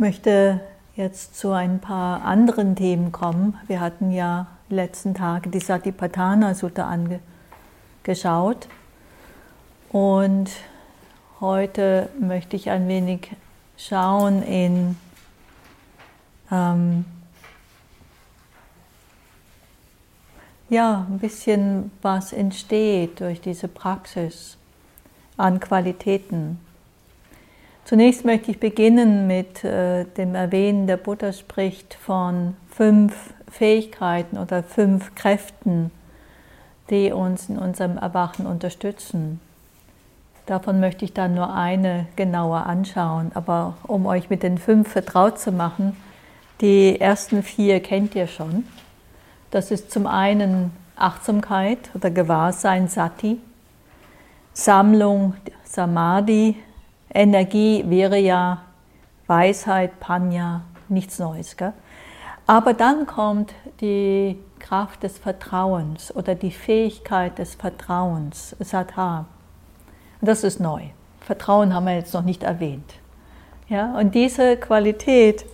möchte jetzt zu ein paar anderen Themen kommen. Wir hatten ja die letzten Tage die Satipatthana Sutta angeschaut und heute möchte ich ein wenig schauen in ähm, ja, ein bisschen was entsteht durch diese Praxis an Qualitäten. Zunächst möchte ich beginnen mit äh, dem Erwähnen, der Buddha spricht von fünf Fähigkeiten oder fünf Kräften, die uns in unserem Erwachen unterstützen. Davon möchte ich dann nur eine genauer anschauen, aber um euch mit den fünf vertraut zu machen, die ersten vier kennt ihr schon. Das ist zum einen Achtsamkeit oder Gewahrsein, Sati, Sammlung, Samadhi, Energie wäre ja Weisheit, Panya, nichts Neues. Gell? Aber dann kommt die Kraft des Vertrauens oder die Fähigkeit des Vertrauens, Sattha. Und das ist neu. Vertrauen haben wir jetzt noch nicht erwähnt. Ja? Und diese Qualität,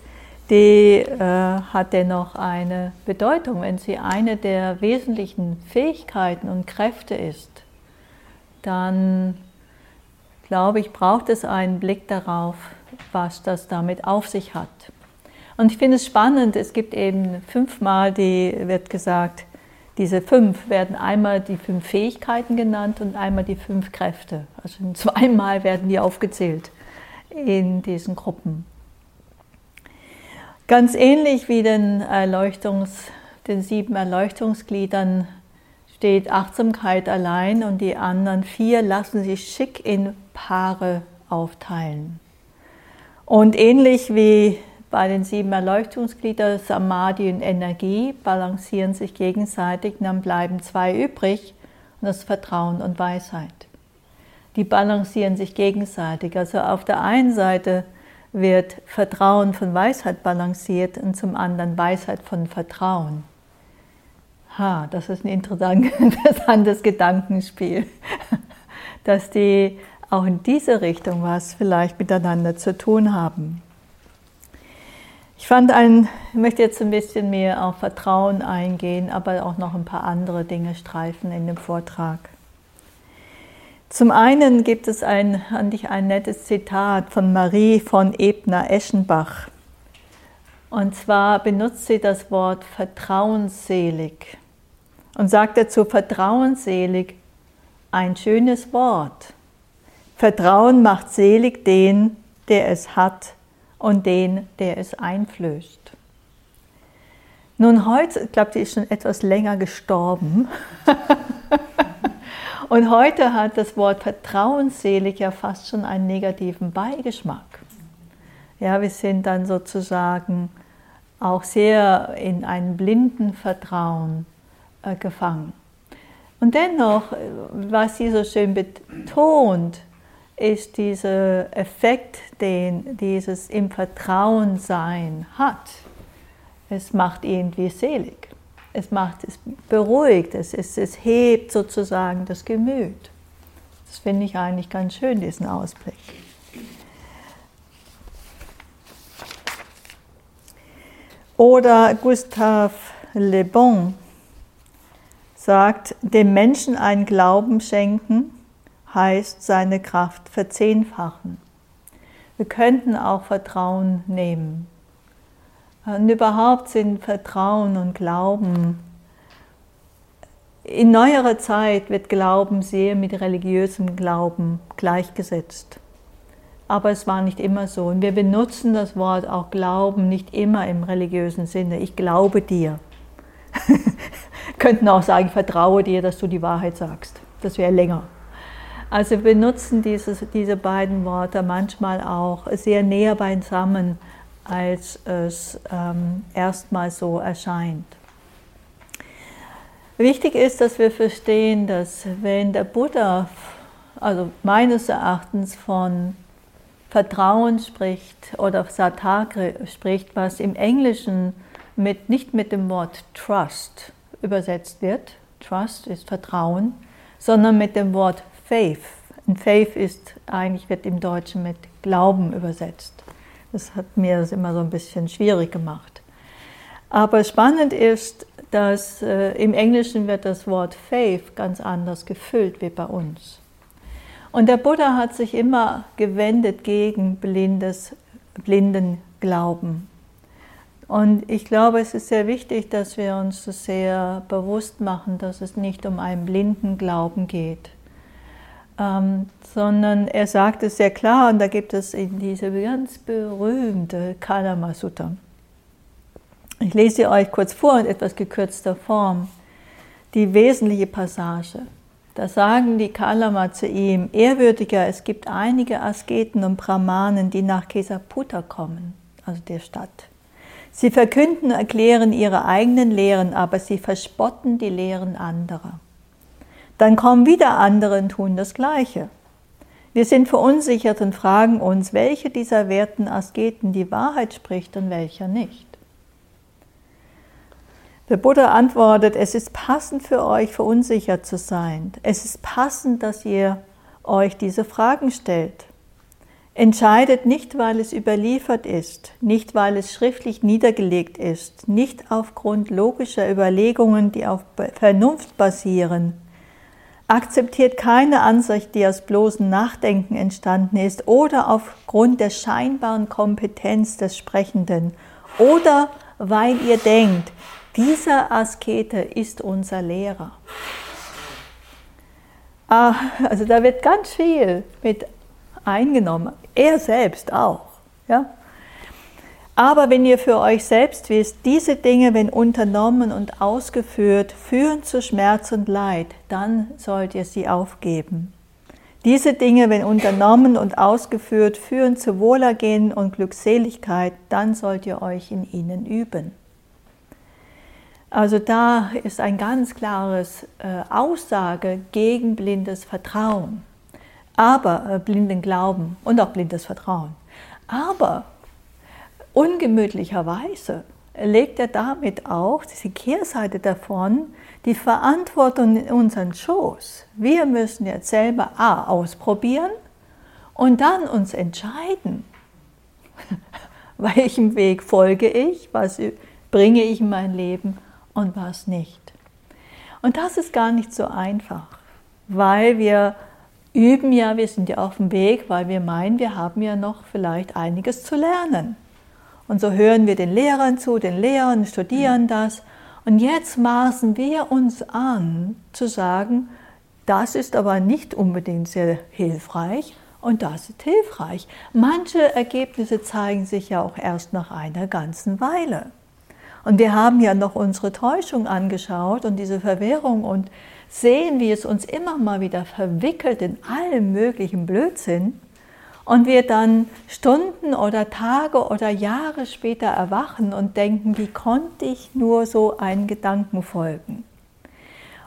die äh, hat dennoch eine Bedeutung, wenn sie eine der wesentlichen Fähigkeiten und Kräfte ist, dann glaube ich, braucht es einen Blick darauf, was das damit auf sich hat. Und ich finde es spannend, es gibt eben fünfmal, die wird gesagt, diese fünf werden einmal die fünf Fähigkeiten genannt und einmal die fünf Kräfte. Also zweimal werden die aufgezählt in diesen Gruppen. Ganz ähnlich wie den, Erleuchtungs, den sieben Erleuchtungsgliedern steht Achtsamkeit allein und die anderen vier lassen sich schick in Paare aufteilen. Und ähnlich wie bei den sieben Erleuchtungsgliedern Samadhi und Energie balancieren sich gegenseitig, dann bleiben zwei übrig und das Vertrauen und Weisheit. Die balancieren sich gegenseitig. Also auf der einen Seite wird Vertrauen von Weisheit balanciert und zum anderen Weisheit von Vertrauen. Ha, das ist ein interessantes Gedankenspiel, dass die auch in diese Richtung was vielleicht miteinander zu tun haben. Ich fand ein, ich möchte jetzt ein bisschen mehr auf Vertrauen eingehen, aber auch noch ein paar andere Dinge streifen in dem Vortrag. Zum einen gibt es ein, ein nettes Zitat von Marie von Ebner-Eschenbach. Und zwar benutzt sie das Wort vertrauensselig und sagt dazu vertrauensselig ein schönes Wort. Vertrauen macht selig den, der es hat und den, der es einflößt. Nun, heute, ich glaube, die ist schon etwas länger gestorben. und heute hat das Wort vertrauensselig ja fast schon einen negativen Beigeschmack. Ja, wir sind dann sozusagen auch sehr in einem blinden Vertrauen äh, gefangen. Und dennoch, äh, was sie so schön betont, ist dieser Effekt, den dieses im Vertrauen sein hat. Es macht irgendwie selig. Es macht es beruhigt, es, es, es hebt sozusagen das Gemüt. Das finde ich eigentlich ganz schön, diesen Ausblick. Oder Gustave Le Bon sagt, dem Menschen einen Glauben schenken, heißt seine Kraft verzehnfachen. Wir könnten auch Vertrauen nehmen. Und überhaupt sind Vertrauen und Glauben, in neuerer Zeit wird Glauben sehr mit religiösem Glauben gleichgesetzt. Aber es war nicht immer so. Und wir benutzen das Wort auch Glauben nicht immer im religiösen Sinne. Ich glaube dir. Könnten auch sagen, ich vertraue dir, dass du die Wahrheit sagst. Das wäre länger. Also wir benutzen dieses, diese beiden Worte manchmal auch sehr näher beisammen, als es ähm, erstmal so erscheint. Wichtig ist, dass wir verstehen, dass wenn der Buddha, also meines Erachtens von Vertrauen spricht oder Satagre spricht, was im Englischen mit, nicht mit dem Wort Trust übersetzt wird, Trust ist Vertrauen, sondern mit dem Wort Faith. Und Faith ist eigentlich wird im Deutschen mit Glauben übersetzt. Das hat mir das immer so ein bisschen schwierig gemacht. Aber spannend ist, dass äh, im Englischen wird das Wort Faith ganz anders gefüllt wie bei uns. Und der Buddha hat sich immer gewendet gegen blindes, blinden Glauben. Und ich glaube, es ist sehr wichtig, dass wir uns das sehr bewusst machen, dass es nicht um einen blinden Glauben geht, ähm, sondern er sagt es sehr klar, und da gibt es in diese ganz berühmte Kalama Sutta. Ich lese sie euch kurz vor in etwas gekürzter Form. Die wesentliche Passage. Da sagen die Kalama zu ihm, Ehrwürdiger, es gibt einige Asketen und Brahmanen, die nach Kesaputta kommen, also der Stadt. Sie verkünden, erklären ihre eigenen Lehren, aber sie verspotten die Lehren anderer. Dann kommen wieder andere und tun das Gleiche. Wir sind verunsichert und fragen uns, welche dieser werten Asketen die Wahrheit spricht und welcher nicht. Der Buddha antwortet, es ist passend für euch, verunsichert zu sein. Es ist passend, dass ihr euch diese Fragen stellt. Entscheidet nicht, weil es überliefert ist, nicht weil es schriftlich niedergelegt ist, nicht aufgrund logischer Überlegungen, die auf Vernunft basieren. Akzeptiert keine Ansicht, die aus bloßem Nachdenken entstanden ist oder aufgrund der scheinbaren Kompetenz des Sprechenden oder weil ihr denkt, dieser Askete ist unser Lehrer. Ah, also da wird ganz viel mit eingenommen, er selbst auch. Ja? Aber wenn ihr für euch selbst wisst, diese Dinge, wenn unternommen und ausgeführt, führen zu Schmerz und Leid, dann sollt ihr sie aufgeben. Diese Dinge, wenn unternommen und ausgeführt, führen zu Wohlergehen und Glückseligkeit, dann sollt ihr euch in ihnen üben. Also da ist ein ganz klares äh, Aussage gegen blindes Vertrauen, aber äh, blinden Glauben und auch blindes Vertrauen. Aber ungemütlicherweise legt er damit auch diese Kehrseite davon, die Verantwortung in unseren Schoß. Wir müssen jetzt selber A ausprobieren und dann uns entscheiden, welchem Weg folge ich, was bringe ich in mein Leben und was nicht. Und das ist gar nicht so einfach, weil wir üben ja, wir sind ja auf dem Weg, weil wir meinen, wir haben ja noch vielleicht einiges zu lernen. Und so hören wir den Lehrern zu, den Lehrern studieren das. Und jetzt maßen wir uns an zu sagen, das ist aber nicht unbedingt sehr hilfreich und das ist hilfreich. Manche Ergebnisse zeigen sich ja auch erst nach einer ganzen Weile. Und wir haben ja noch unsere Täuschung angeschaut und diese Verwirrung und sehen, wie es uns immer mal wieder verwickelt in allem möglichen Blödsinn und wir dann Stunden oder Tage oder Jahre später erwachen und denken, wie konnte ich nur so einen Gedanken folgen?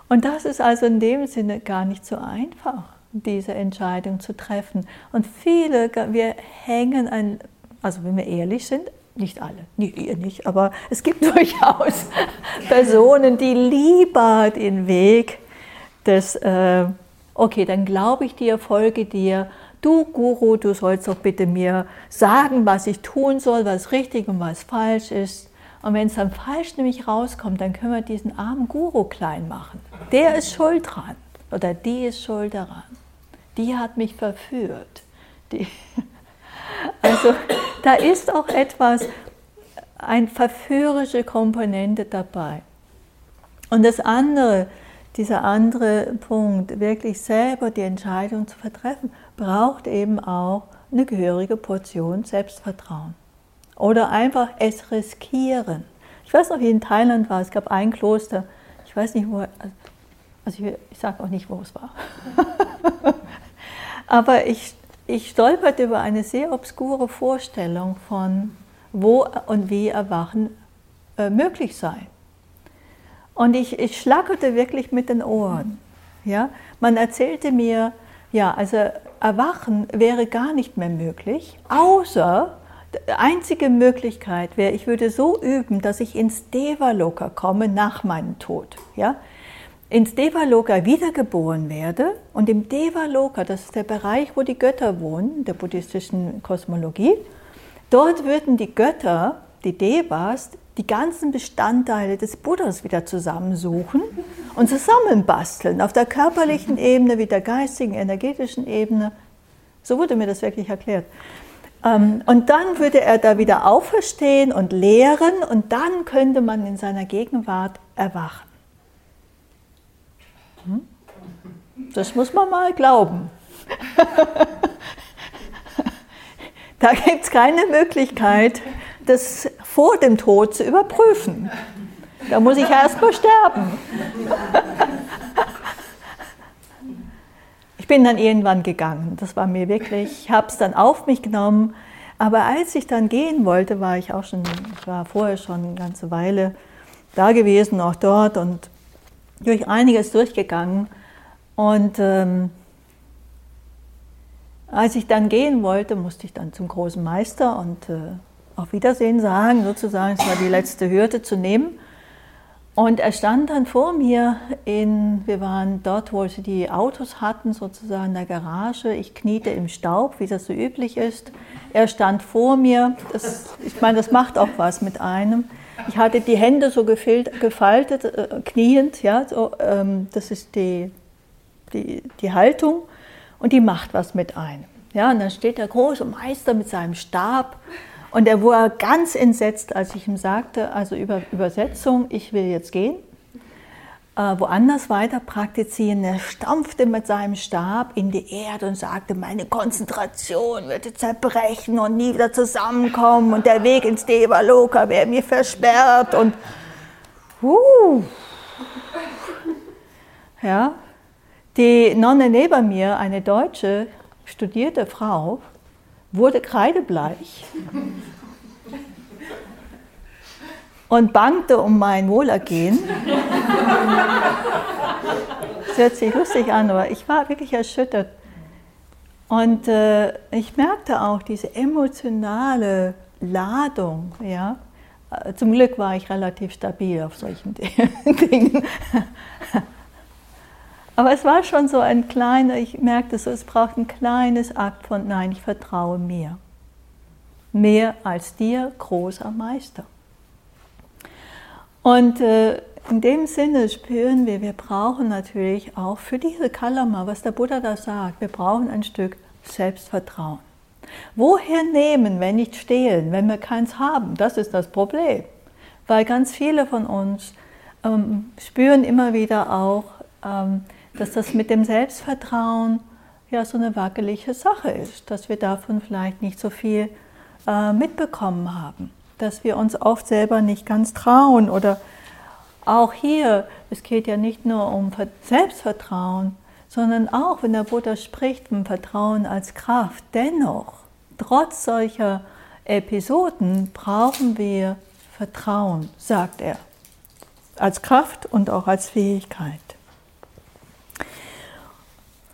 Und das ist also in dem Sinne gar nicht so einfach, diese Entscheidung zu treffen. Und viele, wir hängen ein, also wenn wir ehrlich sind, nicht alle, nee, ihr nicht, aber es gibt durchaus Personen, die lieber den Weg des, äh, okay, dann glaube ich dir, folge dir, du Guru, du sollst doch bitte mir sagen, was ich tun soll, was richtig und was falsch ist. Und wenn es dann falsch nämlich rauskommt, dann können wir diesen armen Guru klein machen. Der ist schuld dran oder die ist schuld daran. Die hat mich verführt. Die also da ist auch etwas, eine verführerische Komponente dabei. Und das andere, dieser andere Punkt, wirklich selber die Entscheidung zu vertreffen, braucht eben auch eine gehörige Portion Selbstvertrauen. Oder einfach es riskieren. Ich weiß noch, wie in Thailand war, es gab ein Kloster, ich weiß nicht, wo, also ich, ich sage auch nicht, wo es war. Aber ich ich stolperte über eine sehr obskure Vorstellung von, wo und wie Erwachen äh, möglich sei. Und ich, ich schlackerte wirklich mit den Ohren. Ja? Man erzählte mir, ja, also Erwachen wäre gar nicht mehr möglich, außer die einzige Möglichkeit wäre, ich würde so üben, dass ich ins Devaloka komme nach meinem Tod. Ja? ins Devaloka wiedergeboren werde und im Devaloka, das ist der Bereich, wo die Götter wohnen, der buddhistischen Kosmologie, Dort würden die Götter, die Devas, die ganzen Bestandteile des Buddhas wieder zusammensuchen und zusammenbasteln, auf der körperlichen Ebene wie der geistigen, energetischen Ebene. So wurde mir das wirklich erklärt. Ähm, und dann würde er da wieder auferstehen und lehren und dann könnte man in seiner Gegenwart erwachen. Hm? Das muss man mal glauben. da gibt es keine Möglichkeit, das vor dem Tod zu überprüfen. Da muss ich erst mal sterben. Ich bin dann irgendwann gegangen. Das war mir wirklich, ich habe es dann auf mich genommen. Aber als ich dann gehen wollte, war ich auch schon, ich war vorher schon eine ganze Weile da gewesen, auch dort und durch einiges durchgegangen. Und ähm, als ich dann gehen wollte, musste ich dann zum großen Meister und äh, auf Wiedersehen sagen, sozusagen, es war die letzte Hürde zu nehmen. Und er stand dann vor mir, in, wir waren dort, wo sie die Autos hatten, sozusagen in der Garage. Ich kniete im Staub, wie das so üblich ist. Er stand vor mir. Das, ich meine, das macht auch was mit einem. Ich hatte die Hände so gefillt, gefaltet, äh, kniend, ja, so, ähm, das ist die, die, die Haltung und die macht was mit einem. Ja, und dann steht der große Meister mit seinem Stab und er war ganz entsetzt, als ich ihm sagte, also über Übersetzung, ich will jetzt gehen, äh, woanders weiter praktizieren. Er stampfte mit seinem Stab in die Erde und sagte, meine Konzentration würde zerbrechen und nie wieder zusammenkommen. Und der Weg ins Devaloka wäre mir versperrt. Und uh, ja, die Nonne neben mir, eine deutsche studierte Frau, wurde kreidebleich und bangte um mein Wohlergehen. Das hört sich lustig an, aber ich war wirklich erschüttert. Und äh, ich merkte auch diese emotionale Ladung. Ja? Zum Glück war ich relativ stabil auf solchen Dingen. Aber es war schon so ein kleiner, ich merkte so, es braucht ein kleines Akt von Nein, ich vertraue mir. Mehr als dir, großer Meister. Und äh, in dem Sinne spüren wir, wir brauchen natürlich auch für diese Kalama, was der Buddha da sagt, wir brauchen ein Stück Selbstvertrauen. Woher nehmen, wenn nicht stehlen, wenn wir keins haben? Das ist das Problem. Weil ganz viele von uns ähm, spüren immer wieder auch, ähm, dass das mit dem Selbstvertrauen ja so eine wackelige Sache ist, dass wir davon vielleicht nicht so viel äh, mitbekommen haben, dass wir uns oft selber nicht ganz trauen oder auch hier, es geht ja nicht nur um Selbstvertrauen, sondern auch, wenn der Buddha spricht vom Vertrauen als Kraft, dennoch, trotz solcher Episoden brauchen wir Vertrauen, sagt er, als Kraft und auch als Fähigkeit.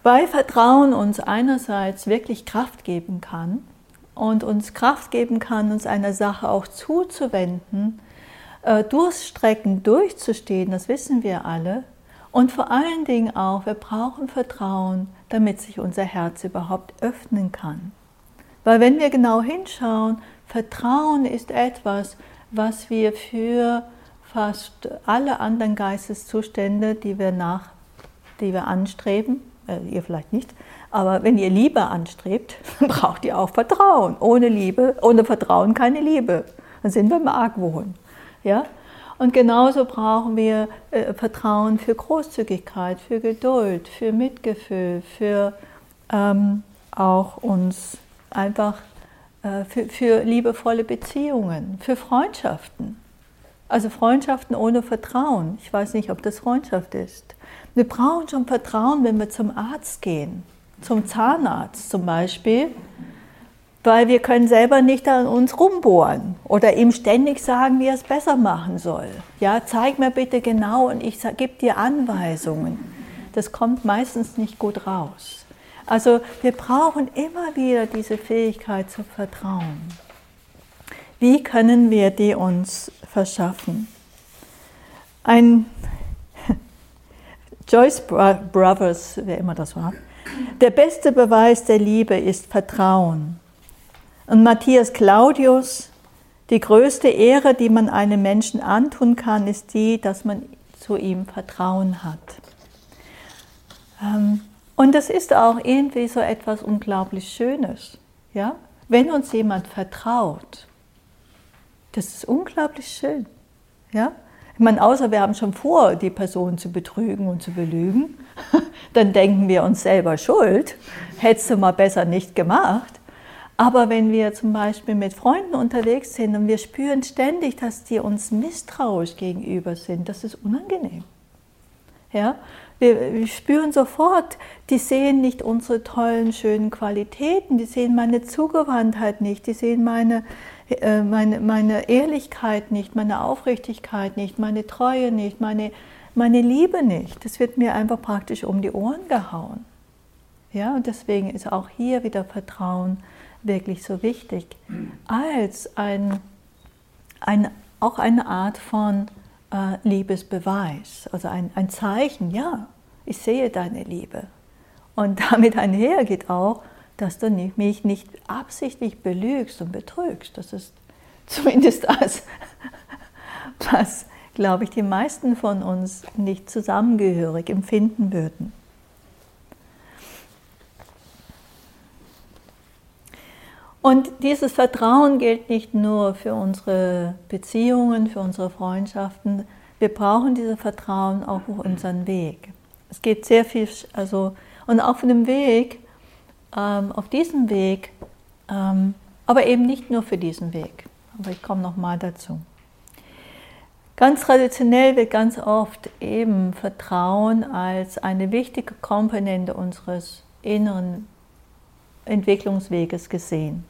Weil Vertrauen uns einerseits wirklich Kraft geben kann und uns Kraft geben kann, uns einer Sache auch zuzuwenden, äh, Durststrecken durchzustehen, das wissen wir alle. Und vor allen Dingen auch, wir brauchen Vertrauen, damit sich unser Herz überhaupt öffnen kann. Weil wenn wir genau hinschauen, Vertrauen ist etwas, was wir für fast alle anderen Geisteszustände, die wir nach, die wir anstreben, äh, ihr vielleicht nicht, aber wenn ihr Liebe anstrebt, braucht ihr auch Vertrauen. Ohne Liebe, ohne Vertrauen keine Liebe. Dann sind wir im Argwohn. Ja? Und genauso brauchen wir äh, Vertrauen für Großzügigkeit, für Geduld, für Mitgefühl, für ähm, auch uns einfach äh, für, für liebevolle Beziehungen, für Freundschaften. Also Freundschaften ohne Vertrauen. Ich weiß nicht, ob das Freundschaft ist. Wir brauchen schon Vertrauen, wenn wir zum Arzt gehen, zum Zahnarzt zum Beispiel, weil wir können selber nicht an uns rumbohren oder ihm ständig sagen, wie er es besser machen soll. Ja, zeig mir bitte genau und ich gebe dir Anweisungen. Das kommt meistens nicht gut raus. Also wir brauchen immer wieder diese Fähigkeit zu vertrauen. Wie können wir die uns verschaffen? Ein Joyce Brothers, wer immer das war, der beste Beweis der Liebe ist Vertrauen. Und Matthias Claudius, die größte Ehre, die man einem Menschen antun kann, ist die, dass man zu ihm Vertrauen hat. Ähm, und das ist auch irgendwie so etwas unglaublich Schönes. Ja? Wenn uns jemand vertraut, das ist unglaublich schön. Ja? Ich meine, außer wir haben schon vor, die Person zu betrügen und zu belügen, dann denken wir uns selber schuld. Hättest du mal besser nicht gemacht. Aber wenn wir zum Beispiel mit Freunden unterwegs sind und wir spüren ständig, dass die uns misstrauisch gegenüber sind, das ist unangenehm. Ja? Wir, wir spüren sofort, die sehen nicht unsere tollen, schönen Qualitäten, die sehen meine Zugewandtheit nicht, die sehen meine, meine, meine Ehrlichkeit nicht, meine Aufrichtigkeit nicht, meine Treue nicht, meine, meine Liebe nicht. Das wird mir einfach praktisch um die Ohren gehauen. Ja, und deswegen ist auch hier wieder Vertrauen wirklich so wichtig, als ein, ein, auch eine Art von äh, Liebesbeweis, also ein, ein Zeichen, ja, ich sehe deine Liebe. Und damit einher geht auch, dass du mich nicht absichtlich belügst und betrügst. Das ist zumindest das, was, glaube ich, die meisten von uns nicht zusammengehörig empfinden würden. Und dieses Vertrauen gilt nicht nur für unsere Beziehungen, für unsere Freundschaften. Wir brauchen dieses Vertrauen auch auf unseren Weg. Es geht sehr viel, also, und auf dem Weg, ähm, auf diesem Weg, ähm, aber eben nicht nur für diesen Weg. Aber ich komme nochmal dazu. Ganz traditionell wird ganz oft eben Vertrauen als eine wichtige Komponente unseres inneren Entwicklungsweges gesehen.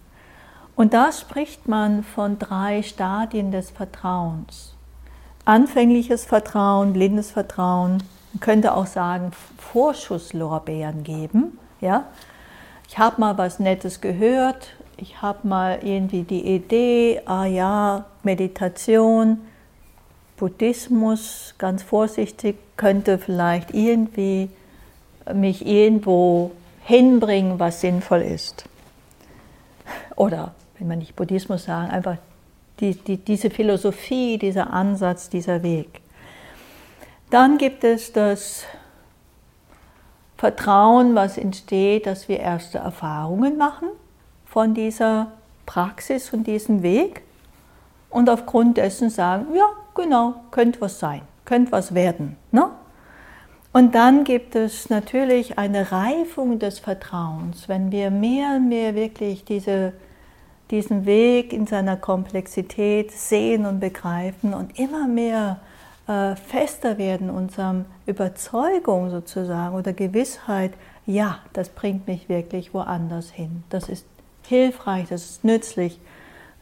Und da spricht man von drei Stadien des Vertrauens. Anfängliches Vertrauen, blindes Vertrauen, man könnte auch sagen Vorschusslorbeeren geben. Ja? Ich habe mal was Nettes gehört, ich habe mal irgendwie die Idee, ah ja, Meditation, Buddhismus, ganz vorsichtig, könnte vielleicht irgendwie mich irgendwo hinbringen, was sinnvoll ist. Oder wenn man nicht Buddhismus sagen, einfach die, die, diese Philosophie, dieser Ansatz, dieser Weg. Dann gibt es das Vertrauen, was entsteht, dass wir erste Erfahrungen machen von dieser Praxis, von diesem Weg und aufgrund dessen sagen, ja, genau, könnte was sein, könnte was werden. Ne? Und dann gibt es natürlich eine Reifung des Vertrauens, wenn wir mehr und mehr wirklich diese diesen Weg in seiner Komplexität sehen und begreifen und immer mehr äh, fester werden unserer Überzeugung sozusagen oder Gewissheit, ja, das bringt mich wirklich woanders hin. Das ist hilfreich, das ist nützlich.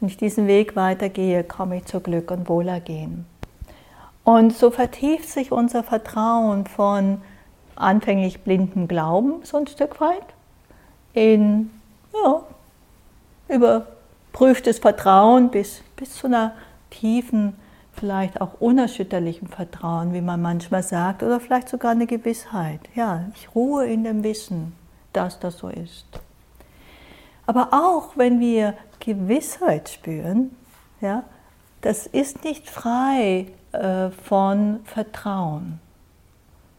Wenn ich diesen Weg weitergehe, komme ich zu Glück und Wohlergehen. Und so vertieft sich unser Vertrauen von anfänglich blinden Glauben so ein Stück weit in ja, über prüftes Vertrauen bis, bis zu einer tiefen, vielleicht auch unerschütterlichen Vertrauen, wie man manchmal sagt, oder vielleicht sogar eine Gewissheit. Ja, ich ruhe in dem Wissen, dass das so ist. Aber auch wenn wir Gewissheit spüren, ja, das ist nicht frei äh, von Vertrauen.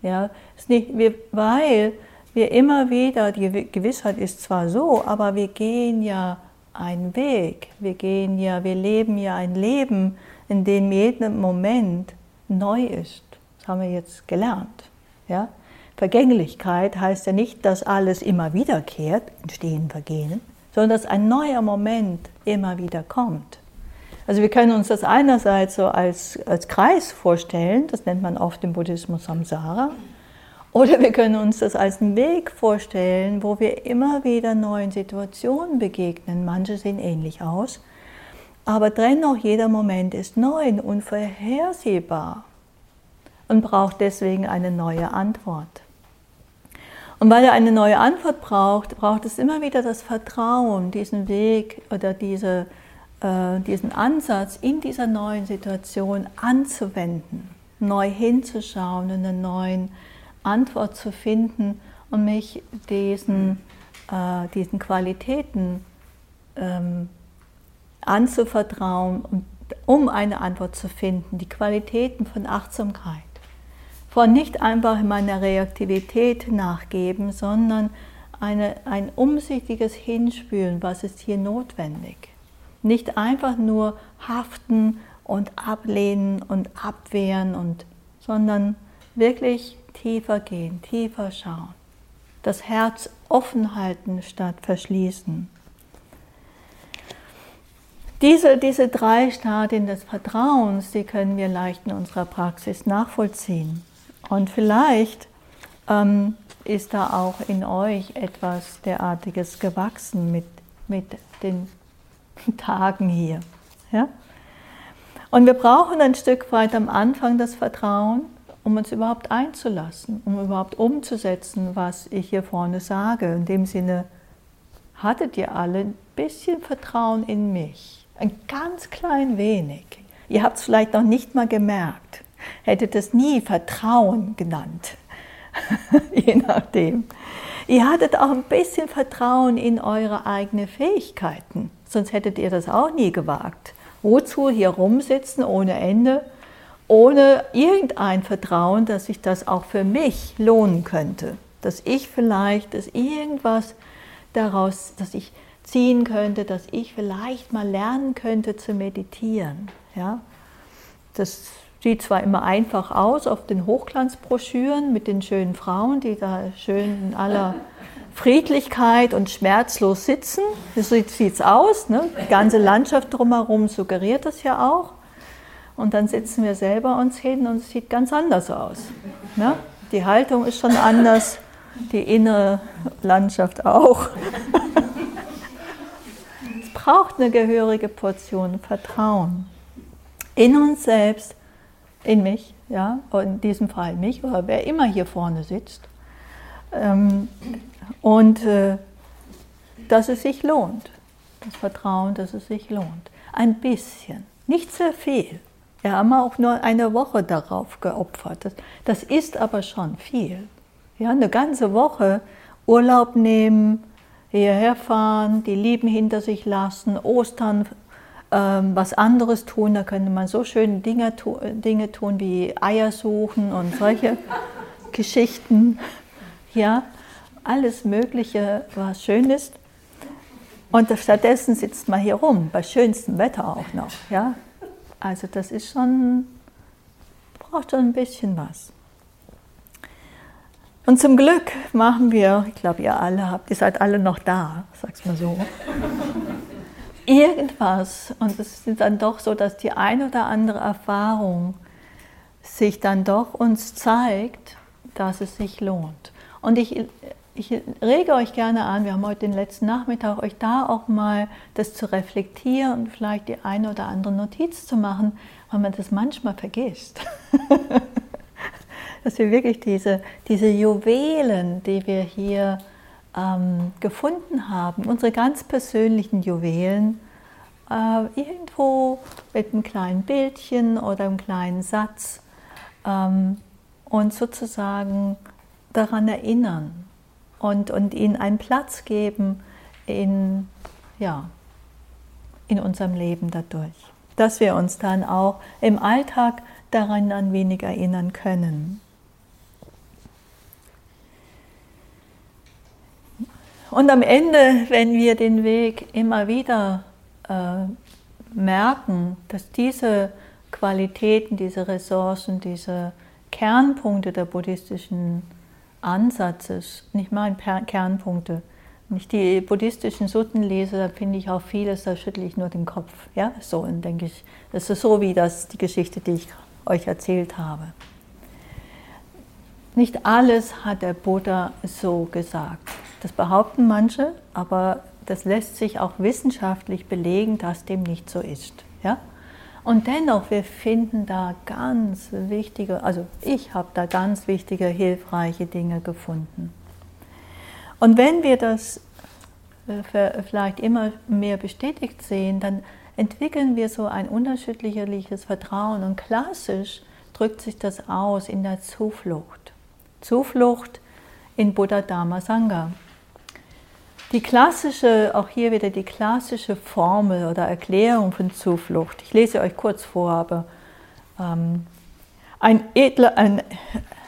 Ja, ist nicht, wir, weil wir immer wieder, die Gewissheit ist zwar so, aber wir gehen ja ein Weg. Wir gehen ja, wir leben ja ein Leben, in dem jeder Moment neu ist. Das haben wir jetzt gelernt. Ja? Vergänglichkeit heißt ja nicht, dass alles immer wiederkehrt, entstehen, vergehen, sondern dass ein neuer Moment immer wieder kommt. Also wir können uns das einerseits so als, als Kreis vorstellen, das nennt man oft im Buddhismus Samsara, oder wir können uns das als einen Weg vorstellen, wo wir immer wieder neuen Situationen begegnen. Manche sehen ähnlich aus, aber dennoch jeder Moment ist neu und unvorhersehbar und braucht deswegen eine neue Antwort. Und weil er eine neue Antwort braucht, braucht es immer wieder das Vertrauen, diesen Weg oder diese, äh, diesen Ansatz in dieser neuen Situation anzuwenden, neu hinzuschauen, in einen neuen Antwort zu finden und mich diesen, äh, diesen Qualitäten ähm, anzuvertrauen, um eine Antwort zu finden. Die Qualitäten von Achtsamkeit. Von nicht einfach meiner Reaktivität nachgeben, sondern eine, ein umsichtiges Hinspüren, was ist hier notwendig. Nicht einfach nur haften und ablehnen und abwehren, und, sondern wirklich tiefer gehen, tiefer schauen. Das Herz offen halten statt verschließen. Diese, diese drei Stadien des Vertrauens, die können wir leicht in unserer Praxis nachvollziehen. Und vielleicht ähm, ist da auch in euch etwas derartiges gewachsen mit, mit den Tagen hier. Ja? Und wir brauchen ein Stück weit am Anfang das Vertrauen, um uns überhaupt einzulassen, um überhaupt umzusetzen, was ich hier vorne sage. In dem Sinne, hattet ihr alle ein bisschen Vertrauen in mich? Ein ganz klein wenig. Ihr habt es vielleicht noch nicht mal gemerkt. Hättet es nie Vertrauen genannt. Je nachdem. Ihr hattet auch ein bisschen Vertrauen in eure eigenen Fähigkeiten. Sonst hättet ihr das auch nie gewagt. Wozu hier rumsitzen ohne Ende, ohne irgendein Vertrauen, dass sich das auch für mich lohnen könnte. Dass ich vielleicht, dass irgendwas daraus, dass ich ziehen könnte, dass ich vielleicht mal lernen könnte zu meditieren. Ja? Das sieht zwar immer einfach aus auf den Hochglanzbroschüren mit den schönen Frauen, die da schön in aller Friedlichkeit und schmerzlos sitzen. So sieht es aus. Ne? Die ganze Landschaft drumherum suggeriert das ja auch. Und dann sitzen wir selber uns hin und es sieht ganz anders aus. Ne? Die Haltung ist schon anders, die innere Landschaft auch. Braucht eine gehörige Portion Vertrauen in uns selbst, in mich, ja, in diesem Fall mich oder wer immer hier vorne sitzt. Ähm, und äh, dass es sich lohnt. Das Vertrauen, dass es sich lohnt. Ein bisschen, nicht sehr viel. Wir haben auch nur eine Woche darauf geopfert. Das ist aber schon viel. Ja, eine ganze Woche Urlaub nehmen, hierher fahren, die Lieben hinter sich lassen, Ostern ähm, was anderes tun. Da könnte man so schöne Dinge, Dinge tun wie Eier suchen und solche Geschichten. Ja, alles Mögliche, was schön ist. Und stattdessen sitzt man hier rum, bei schönstem Wetter auch noch. Ja? Also das ist schon, braucht schon ein bisschen was. Und zum Glück machen wir, ich glaube, ihr alle habt, ihr seid alle noch da, sag's mal so. Irgendwas, und es ist dann doch so, dass die ein oder andere Erfahrung sich dann doch uns zeigt, dass es sich lohnt. Und ich ich rege euch gerne an, wir haben heute den letzten Nachmittag, euch da auch mal das zu reflektieren und vielleicht die eine oder andere Notiz zu machen, weil man das manchmal vergisst. Dass wir wirklich diese, diese Juwelen, die wir hier ähm, gefunden haben, unsere ganz persönlichen Juwelen, äh, irgendwo mit einem kleinen Bildchen oder einem kleinen Satz ähm, uns sozusagen daran erinnern und, und ihnen einen Platz geben in, ja, in unserem Leben dadurch. Dass wir uns dann auch im Alltag daran ein wenig erinnern können. Und am Ende, wenn wir den Weg immer wieder äh, merken, dass diese Qualitäten, diese Ressourcen, diese Kernpunkte der buddhistischen Ansatzes, nicht mal Kernpunkte. Wenn ich die buddhistischen Sutten lese, da finde ich auch vieles, da schüttle ich nur den Kopf. Ja, so, und denke ich, das ist so wie das, die Geschichte, die ich euch erzählt habe. Nicht alles hat der Buddha so gesagt. Das behaupten manche, aber das lässt sich auch wissenschaftlich belegen, dass dem nicht so ist. Ja? Und dennoch, wir finden da ganz wichtige, also ich habe da ganz wichtige, hilfreiche Dinge gefunden. Und wenn wir das äh, vielleicht immer mehr bestätigt sehen, dann entwickeln wir so ein unterschiedliches Vertrauen. Und klassisch drückt sich das aus in der Zuflucht. Zuflucht in Buddha Dharma Sangha. die klassische, auch hier wieder die klassische Formel oder Erklärung von Zuflucht. Ich lese euch kurz vor, aber ähm, ein, edler, ein,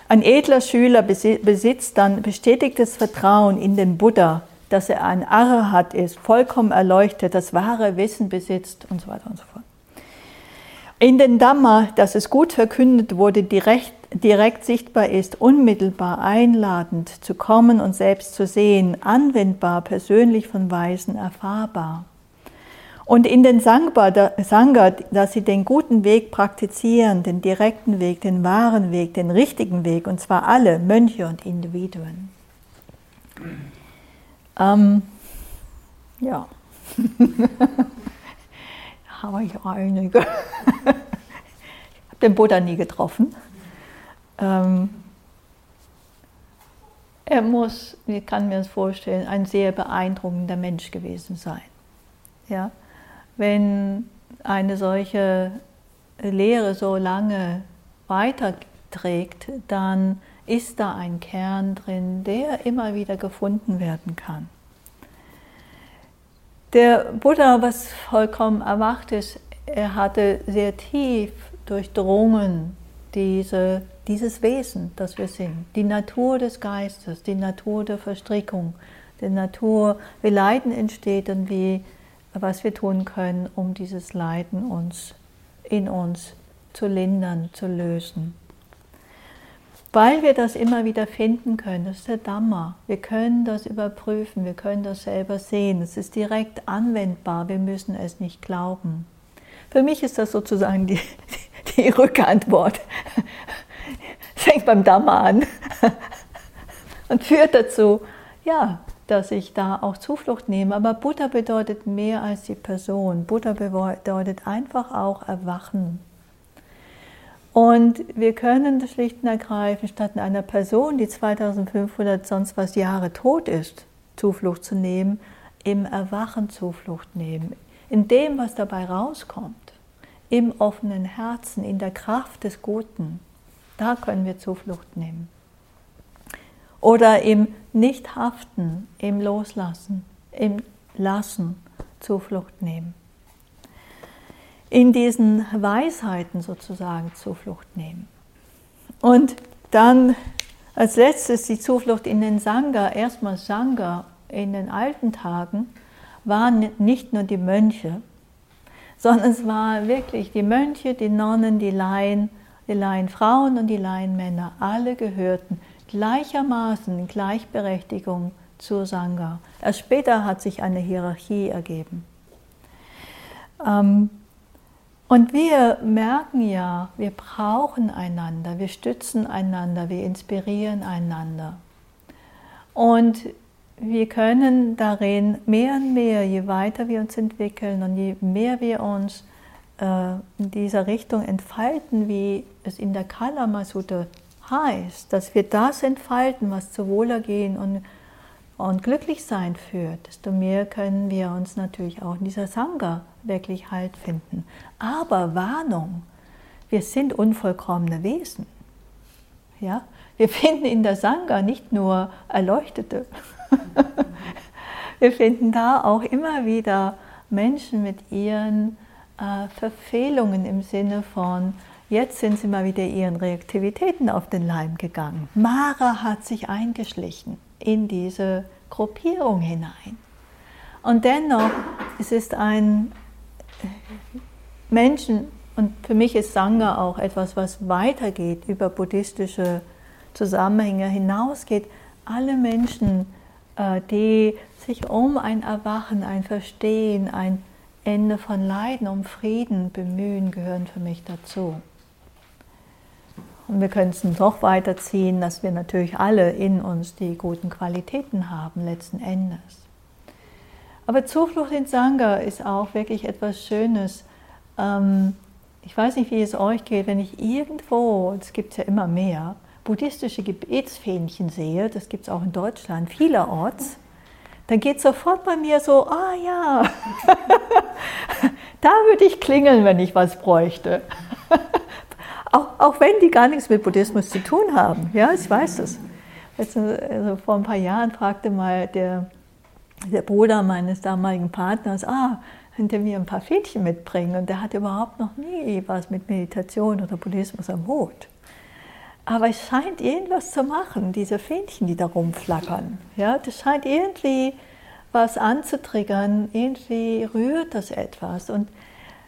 ein edler Schüler besitzt dann bestätigtes Vertrauen in den Buddha, dass er ein Arahat ist, vollkommen erleuchtet, das wahre Wissen besitzt und so weiter und so fort. In den Dhamma, dass es gut verkündet wurde, direkt, direkt sichtbar ist, unmittelbar einladend zu kommen und selbst zu sehen, anwendbar, persönlich von Weisen erfahrbar. Und in den Sangha, dass sie den guten Weg praktizieren, den direkten Weg, den wahren Weg, den richtigen Weg, und zwar alle Mönche und Individuen. Ähm, ja. habe ich einige. ich habe den Buddha nie getroffen. Ähm, er muss, ich kann mir das vorstellen, ein sehr beeindruckender Mensch gewesen sein. Ja? Wenn eine solche Lehre so lange weiterträgt, dann ist da ein Kern drin, der immer wieder gefunden werden kann. Der Buddha, was vollkommen erwacht ist, er hatte sehr tief durchdrungen diese, dieses Wesen, das wir sind, die Natur des Geistes, die Natur der Verstrickung, die Natur, wie Leiden entsteht und wie, was wir tun können, um dieses Leiden uns in uns zu lindern, zu lösen weil wir das immer wieder finden können. Das ist der Dhamma. Wir können das überprüfen, wir können das selber sehen. Es ist direkt anwendbar, wir müssen es nicht glauben. Für mich ist das sozusagen die, die Rückantwort. Fängt beim Dhamma an und führt dazu, ja, dass ich da auch Zuflucht nehme. Aber Buddha bedeutet mehr als die Person. Buddha bedeutet einfach auch Erwachen. Und wir können das schlicht und ergreifend statt einer Person, die 2500 sonst was Jahre tot ist, Zuflucht zu nehmen, im Erwachen Zuflucht nehmen, in dem, was dabei rauskommt, im offenen Herzen, in der Kraft des Guten. Da können wir Zuflucht nehmen. Oder im Nichthaften, im Loslassen, im Lassen Zuflucht nehmen in diesen Weisheiten sozusagen Zuflucht nehmen. Und dann als letztes die Zuflucht in den Sangha. Erstmal Sangha in den alten Tagen waren nicht nur die Mönche, sondern es waren wirklich die Mönche, die Nonnen, die Laien, die Laienfrauen und die Laienmänner. Alle gehörten gleichermaßen Gleichberechtigung zur Sangha. Erst später hat sich eine Hierarchie ergeben. Ähm, und wir merken ja, wir brauchen einander, wir stützen einander, wir inspirieren einander. Und wir können darin mehr und mehr, je weiter wir uns entwickeln und je mehr wir uns äh, in dieser Richtung entfalten, wie es in der Kalama Sutta heißt, dass wir das entfalten, was zu Wohlergehen und und glücklich sein führt, desto mehr können wir uns natürlich auch in dieser Sangha wirklich Halt finden. Aber Warnung, wir sind unvollkommene Wesen. Ja? Wir finden in der Sangha nicht nur Erleuchtete, wir finden da auch immer wieder Menschen mit ihren äh, Verfehlungen im Sinne von, jetzt sind sie mal wieder ihren Reaktivitäten auf den Leim gegangen. Mara hat sich eingeschlichen in diese Gruppierung hinein. Und dennoch es ist ein Menschen, und für mich ist Sangha auch etwas, was weitergeht, über buddhistische Zusammenhänge hinausgeht. Alle Menschen, äh, die sich um ein Erwachen, ein Verstehen, ein Ende von Leiden, um Frieden bemühen, gehören für mich dazu. Und wir können es noch weiterziehen, dass wir natürlich alle in uns die guten Qualitäten haben, letzten Endes. Aber Zuflucht in Sangha ist auch wirklich etwas Schönes. Ähm, ich weiß nicht, wie es euch geht, wenn ich irgendwo, es gibt ja immer mehr, buddhistische Gebetsfähnchen sehe, das gibt es auch in Deutschland vielerorts, dann geht sofort bei mir so, ah ja, da würde ich klingeln, wenn ich was bräuchte. Auch, auch wenn die gar nichts mit Buddhismus zu tun haben. Ja, ich weiß das. Also, vor ein paar Jahren fragte mal der der Bruder meines damaligen Partners, ah, könnte mir ein paar Fädchen mitbringen. Und der hat überhaupt noch nie was mit Meditation oder Buddhismus am Hut. Aber es scheint irgendwas zu machen, diese Fähnchen, die da rumflackern. Ja, das scheint irgendwie was anzutriggern, irgendwie rührt das etwas. Und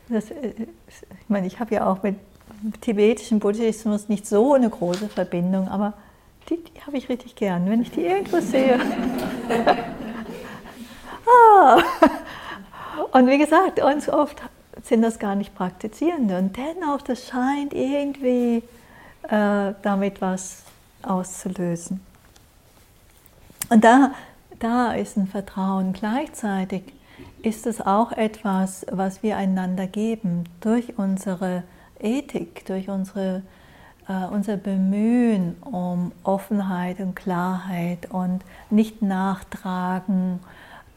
das, äh, ich meine, ich habe ja auch mit tibetischen Buddhismus nicht so eine große Verbindung, aber die, die habe ich richtig gern, wenn ich die irgendwo sehe. ah. Und wie gesagt, uns oft sind das gar nicht Praktizierende und dennoch, das scheint irgendwie äh, damit was auszulösen. Und da, da ist ein Vertrauen. Gleichzeitig ist es auch etwas, was wir einander geben durch unsere Ethik, durch unsere, äh, unser Bemühen um Offenheit und Klarheit und nicht nachtragen,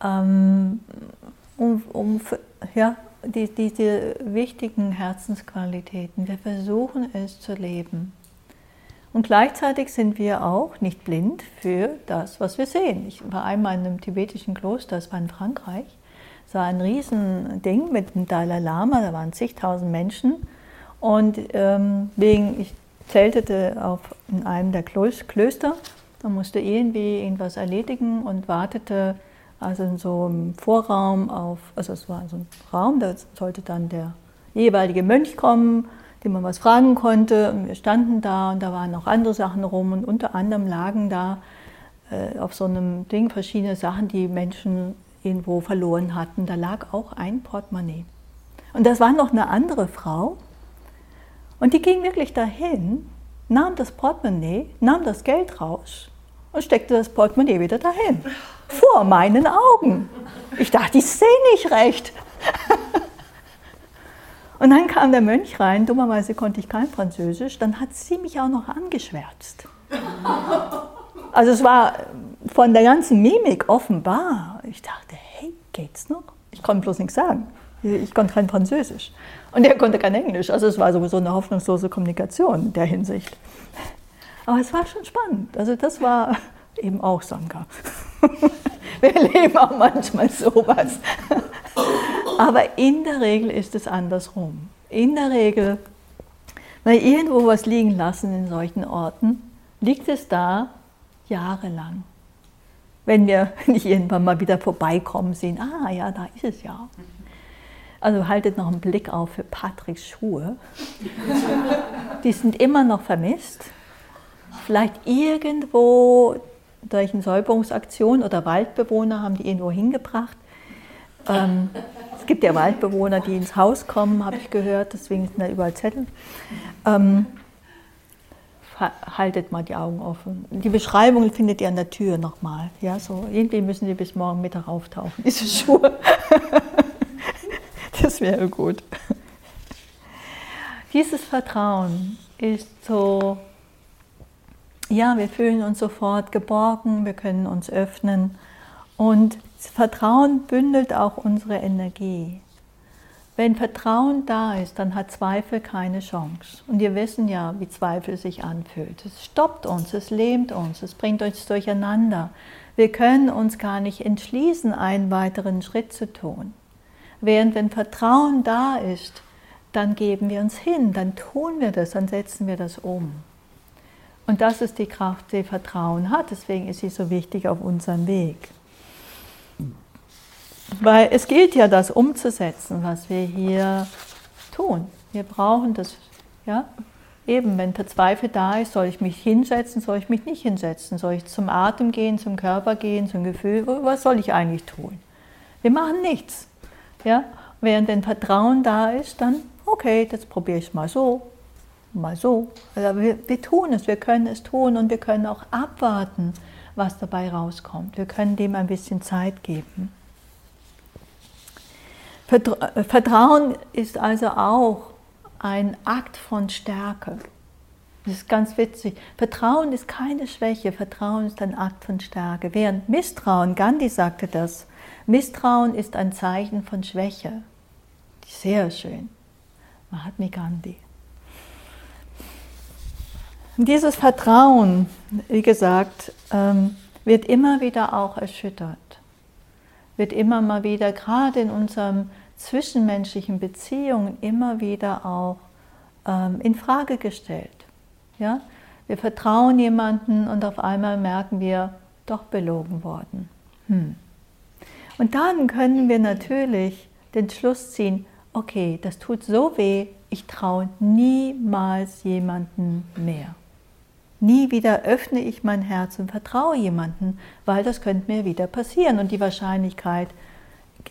ähm, um, um ja, die, diese wichtigen Herzensqualitäten. Wir versuchen es zu leben. Und gleichzeitig sind wir auch nicht blind für das, was wir sehen. Ich war einmal in einem tibetischen Kloster, das war in Frankreich. Es war ein Riesending mit dem Dalai Lama, da waren zigtausend Menschen. Und ähm, wegen, ich zeltete auf, in einem der Klöster, da musste irgendwie irgendwas erledigen und wartete also in so einem Vorraum auf, also es war so ein Raum, da sollte dann der jeweilige Mönch kommen, dem man was fragen konnte. Und wir standen da und da waren auch andere Sachen rum und unter anderem lagen da äh, auf so einem Ding verschiedene Sachen, die Menschen irgendwo verloren hatten. Da lag auch ein Portemonnaie. Und das war noch eine andere Frau. Und die ging wirklich dahin, nahm das Portemonnaie, nahm das Geld raus und steckte das Portemonnaie wieder dahin. Vor meinen Augen. Ich dachte, ich sehe nicht recht. Und dann kam der Mönch rein, dummerweise konnte ich kein Französisch, dann hat sie mich auch noch angeschwärzt. Also es war von der ganzen Mimik offenbar. Ich dachte, hey, geht's noch? Ich konnte bloß nichts sagen. Ich konnte kein Französisch. Und er konnte kein Englisch. Also es war sowieso eine hoffnungslose Kommunikation in der Hinsicht. Aber es war schon spannend. Also das war eben auch Sangha. Wir leben auch manchmal sowas. Aber in der Regel ist es andersrum. In der Regel, wenn wir irgendwo was liegen lassen in solchen Orten, liegt es da jahrelang. Wenn wir nicht irgendwann mal wieder vorbeikommen, sehen, ah ja, da ist es ja. Also haltet noch einen Blick auf für Patricks Schuhe. Die sind immer noch vermisst. Vielleicht irgendwo durch eine Säuberungsaktion oder Waldbewohner haben die irgendwo hingebracht. Ähm, es gibt ja Waldbewohner, die ins Haus kommen, habe ich gehört, deswegen sind da überall Zettel. Ähm, haltet mal die Augen offen. Die Beschreibung findet ihr an der Tür nochmal. Ja, so, irgendwie müssen die bis morgen Mittag auftauchen, diese Schuhe. das wäre gut. Dieses Vertrauen ist so ja, wir fühlen uns sofort geborgen, wir können uns öffnen und Vertrauen bündelt auch unsere Energie. Wenn Vertrauen da ist, dann hat Zweifel keine Chance. Und wir wissen ja, wie Zweifel sich anfühlt. Es stoppt uns, es lähmt uns, es bringt uns durcheinander. Wir können uns gar nicht entschließen, einen weiteren Schritt zu tun. Während wenn Vertrauen da ist, dann geben wir uns hin, dann tun wir das, dann setzen wir das um. Und das ist die Kraft, die Vertrauen hat. Deswegen ist sie so wichtig auf unserem Weg. Weil es gilt ja, das umzusetzen, was wir hier tun. Wir brauchen das, ja. Eben, wenn der Zweifel da ist, soll ich mich hinsetzen, soll ich mich nicht hinsetzen? Soll ich zum Atem gehen, zum Körper gehen, zum Gefühl? Was soll ich eigentlich tun? Wir machen nichts. Ja? Während ein Vertrauen da ist, dann, okay, das probiere ich mal so, mal so. Also wir, wir tun es, wir können es tun und wir können auch abwarten, was dabei rauskommt. Wir können dem ein bisschen Zeit geben. Äh, Vertrauen ist also auch ein Akt von Stärke. Das ist ganz witzig. Vertrauen ist keine Schwäche, Vertrauen ist ein Akt von Stärke. Während Misstrauen, Gandhi sagte das, Misstrauen ist ein Zeichen von Schwäche. Sehr schön. Mahatma Gandhi. Dieses Vertrauen, wie gesagt, ähm, wird immer wieder auch erschüttert. wird immer mal wieder, gerade in unseren zwischenmenschlichen Beziehungen, immer wieder auch ähm, in Frage gestellt. Ja? Wir vertrauen jemanden und auf einmal merken wir, doch belogen worden. Hm. Und dann können wir natürlich den Schluss ziehen, okay, das tut so weh, ich traue niemals jemanden mehr. Nie wieder öffne ich mein Herz und vertraue jemanden, weil das könnte mir wieder passieren. Und die Wahrscheinlichkeit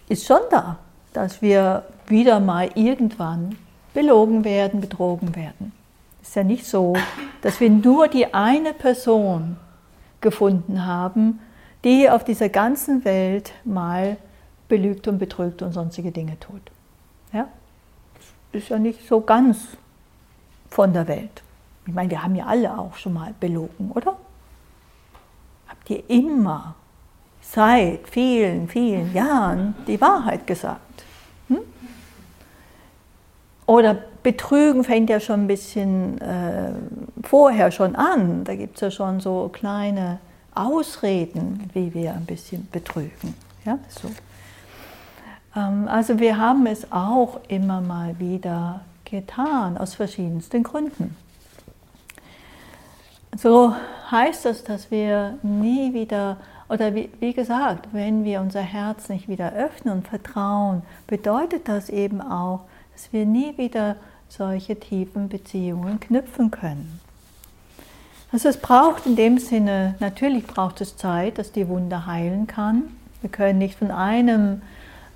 ist schon da, dass wir wieder mal irgendwann belogen werden, betrogen werden. Es ist ja nicht so, dass wir nur die eine Person gefunden haben, die auf dieser ganzen Welt mal belügt und betrügt und sonstige Dinge tut. Ja? Das ist ja nicht so ganz von der Welt. Ich meine, wir haben ja alle auch schon mal belogen, oder? Habt ihr immer seit vielen, vielen Jahren die Wahrheit gesagt? Hm? Oder Betrügen fängt ja schon ein bisschen äh, vorher schon an. Da gibt es ja schon so kleine Ausreden, wie wir ein bisschen betrügen. Ja, so. Ähm, also wir haben es auch immer mal wieder getan, aus verschiedensten Gründen. So heißt das, dass wir nie wieder, oder wie, wie, gesagt, wenn wir unser Herz nicht wieder öffnen und vertrauen, bedeutet das eben auch, dass wir nie wieder solche tiefen Beziehungen knüpfen können. Also es braucht in dem Sinne, natürlich braucht es Zeit, dass die Wunde heilen kann. Wir können nicht von einem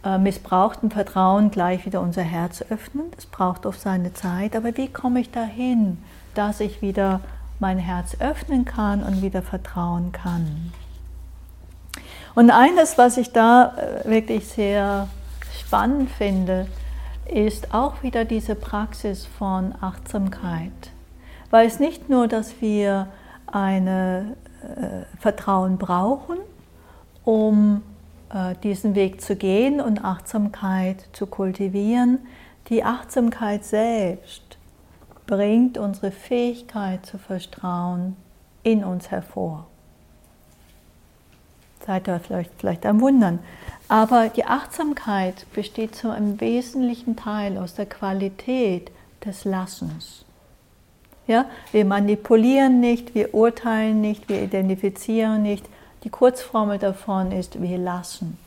äh, missbrauchten Vertrauen gleich wieder unser Herz öffnen. Das braucht oft seine Zeit. Aber wie komme ich dahin, dass ich wieder mein Herz öffnen kann und wieder vertrauen kann? Und eines, was ich da äh, wirklich sehr spannend finde, ist auch wieder diese Praxis von Achtsamkeit. Weil es nicht nur, dass wir ein äh, Vertrauen brauchen, um äh, diesen Weg zu gehen und Achtsamkeit zu kultivieren. Die Achtsamkeit selbst bringt unsere Fähigkeit zu vertrauen in uns hervor. Seid ihr vielleicht, vielleicht am Wundern. Aber die Achtsamkeit besteht zu einem wesentlichen Teil aus der Qualität des Lassens. Ja, wir manipulieren nicht, wir urteilen nicht, wir identifizieren nicht. Die Kurzformel davon ist, wir lassen.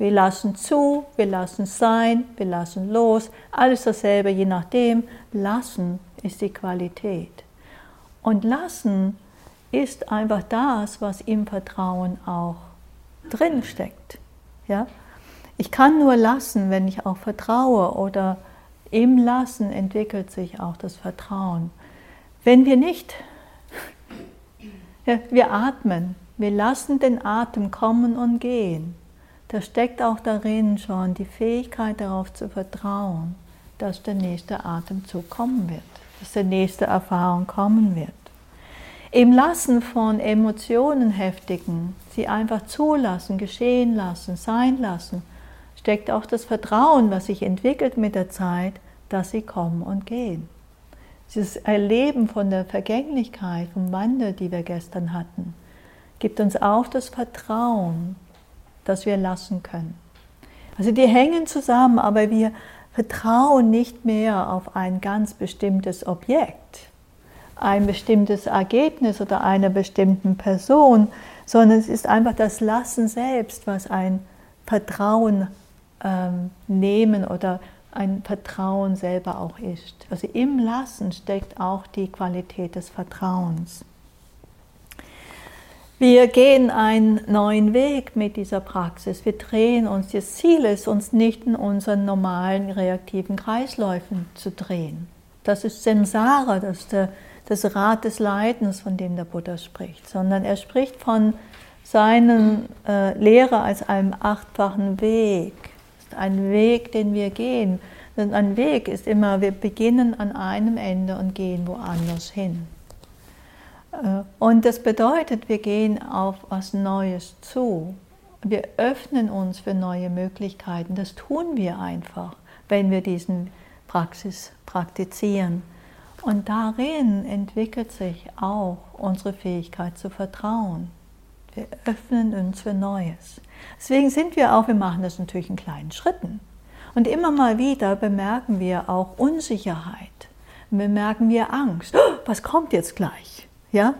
Wir lassen zu, wir lassen sein, wir lassen los, alles dasselbe, je nachdem. Lassen ist die Qualität. Und lassen ist einfach das, was im Vertrauen auch drin steckt. Ja? Ich kann nur lassen, wenn ich auch vertraue oder im Lassen entwickelt sich auch das Vertrauen. Wenn wir nicht, ja, wir atmen, wir lassen den Atem kommen und gehen. Da steckt auch darin schon die Fähigkeit darauf zu vertrauen, dass der nächste Atemzug kommen wird, dass der nächste Erfahrung kommen wird. Im Lassen von Emotionen heftigen, sie einfach zulassen, geschehen lassen, sein lassen, steckt auch das Vertrauen, was sich entwickelt mit der Zeit, dass sie kommen und gehen. Dieses Erleben von der Vergänglichkeit, vom Wandel, die wir gestern hatten, gibt uns auch das Vertrauen, dass wir lassen können. Also die hängen zusammen, aber wir vertrauen nicht mehr auf ein ganz bestimmtes Objekt, ein bestimmtes Ergebnis oder einer bestimmten Person, sondern es ist einfach das Lassen selbst, was ein Vertrauen ähm, nehmen oder ein Vertrauen selber auch ist. Also im Lassen steckt auch die Qualität des Vertrauens. Wir gehen einen neuen Weg mit dieser Praxis. Wir drehen uns. Das Ziel ist, uns nicht in unseren normalen reaktiven Kreisläufen zu drehen. Das ist Samsara, das ist der, das Rad des Leidens, von dem der Buddha spricht, sondern er spricht von seiner äh, Lehre als einem achtfachen Weg. Ein Weg, den wir gehen. Denn ein Weg ist immer, wir beginnen an einem Ende und gehen woanders hin. Äh, und das bedeutet, wir gehen auf was Neues zu. Wir öffnen uns für neue Möglichkeiten. Das tun wir einfach, wenn wir diesen Praxis praktizieren. Und darin entwickelt sich auch unsere Fähigkeit zu vertrauen. Wir öffnen uns für Neues. Deswegen sind wir auch, wir machen das natürlich in kleinen Schritten. Und immer mal wieder bemerken wir auch Unsicherheit. Bemerken wir Angst. Oh, was kommt jetzt gleich? Ja?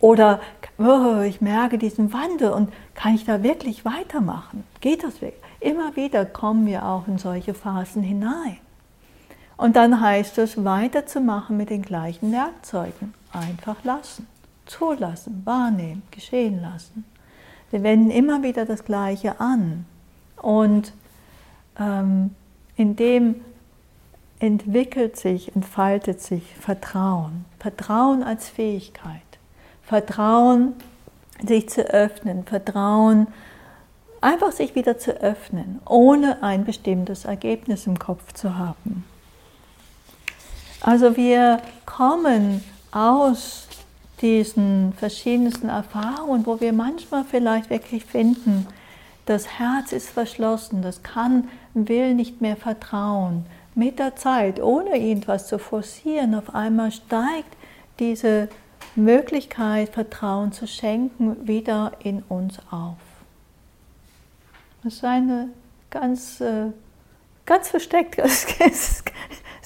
Oder oh, ich merke diesen Wandel und kann ich da wirklich weitermachen? Geht das wirklich? Immer wieder kommen wir auch in solche Phasen hinein. Und dann heißt es, weiterzumachen mit den gleichen Werkzeugen. Einfach lassen, zulassen, wahrnehmen, geschehen lassen. Wir wenden immer wieder das Gleiche an. Und ähm, in dem entwickelt sich, entfaltet sich Vertrauen. Vertrauen als Fähigkeit. Vertrauen, sich zu öffnen. Vertrauen, einfach sich wieder zu öffnen, ohne ein bestimmtes Ergebnis im Kopf zu haben. Also wir kommen aus diesen verschiedensten Erfahrungen, wo wir manchmal vielleicht wirklich finden, das Herz ist verschlossen, das kann, will nicht mehr vertrauen. Mit der Zeit, ohne irgendwas zu forcieren, auf einmal steigt diese Möglichkeit, Vertrauen zu schenken, wieder in uns auf. Das ist eine ganz, äh, ganz versteckt.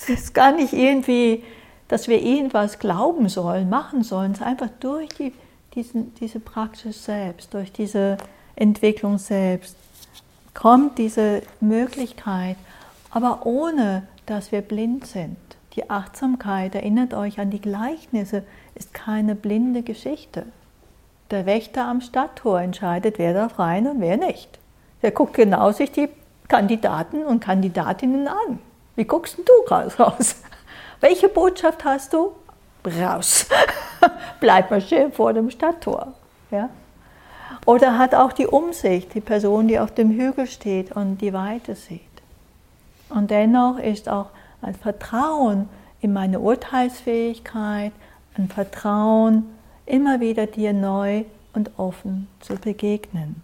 Es ist gar nicht irgendwie, dass wir irgendwas glauben sollen, machen sollen. Es ist einfach durch die, diesen, diese Praxis selbst, durch diese Entwicklung selbst, kommt diese Möglichkeit, aber ohne dass wir blind sind. Die Achtsamkeit, erinnert euch an die Gleichnisse, ist keine blinde Geschichte. Der Wächter am Stadttor entscheidet, wer darf rein und wer nicht. Der guckt genau sich die Kandidaten und Kandidatinnen an. Wie guckst du raus? Welche Botschaft hast du? Raus. Bleib mal schön vor dem Stadttor. Ja? Oder hat auch die Umsicht, die Person, die auf dem Hügel steht und die Weite sieht. Und dennoch ist auch ein Vertrauen in meine Urteilsfähigkeit, ein Vertrauen, immer wieder dir neu und offen zu begegnen.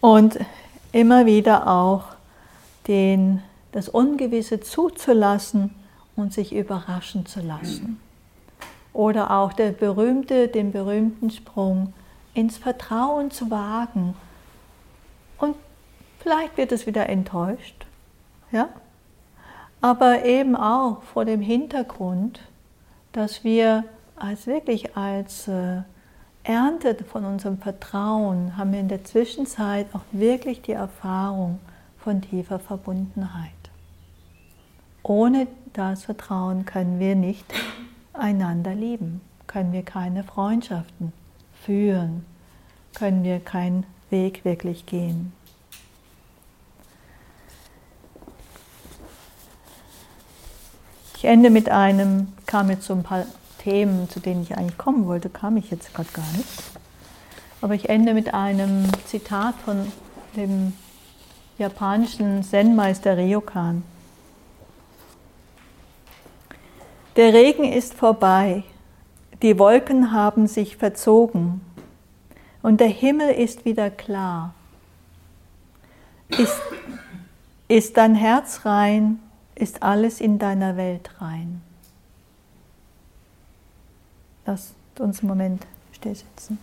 Und immer wieder auch den, das Ungewisse zuzulassen und sich überraschen zu lassen. Oder auch der berühmte, den berühmten Sprung ins Vertrauen zu wagen. Vielleicht wird es wieder enttäuscht, ja? aber eben auch vor dem Hintergrund, dass wir als wirklich als äh, Ernte von unserem Vertrauen haben wir in der Zwischenzeit auch wirklich die Erfahrung von tiefer Verbundenheit. Ohne das Vertrauen können wir nicht einander lieben, können wir keine Freundschaften führen, können wir keinen Weg wirklich gehen. Ich ende mit einem, kam jetzt so ein paar Themen, zu denen ich eigentlich kommen wollte, kam ich jetzt gerade gar nicht. Aber ich ende mit einem Zitat von dem japanischen Zen-Meister Ryokan. Der Regen ist vorbei, die Wolken haben sich verzogen und der Himmel ist wieder klar. Ist, ist dein Herz rein, ist alles in deiner Welt rein. Lass uns einen Moment still sitzen.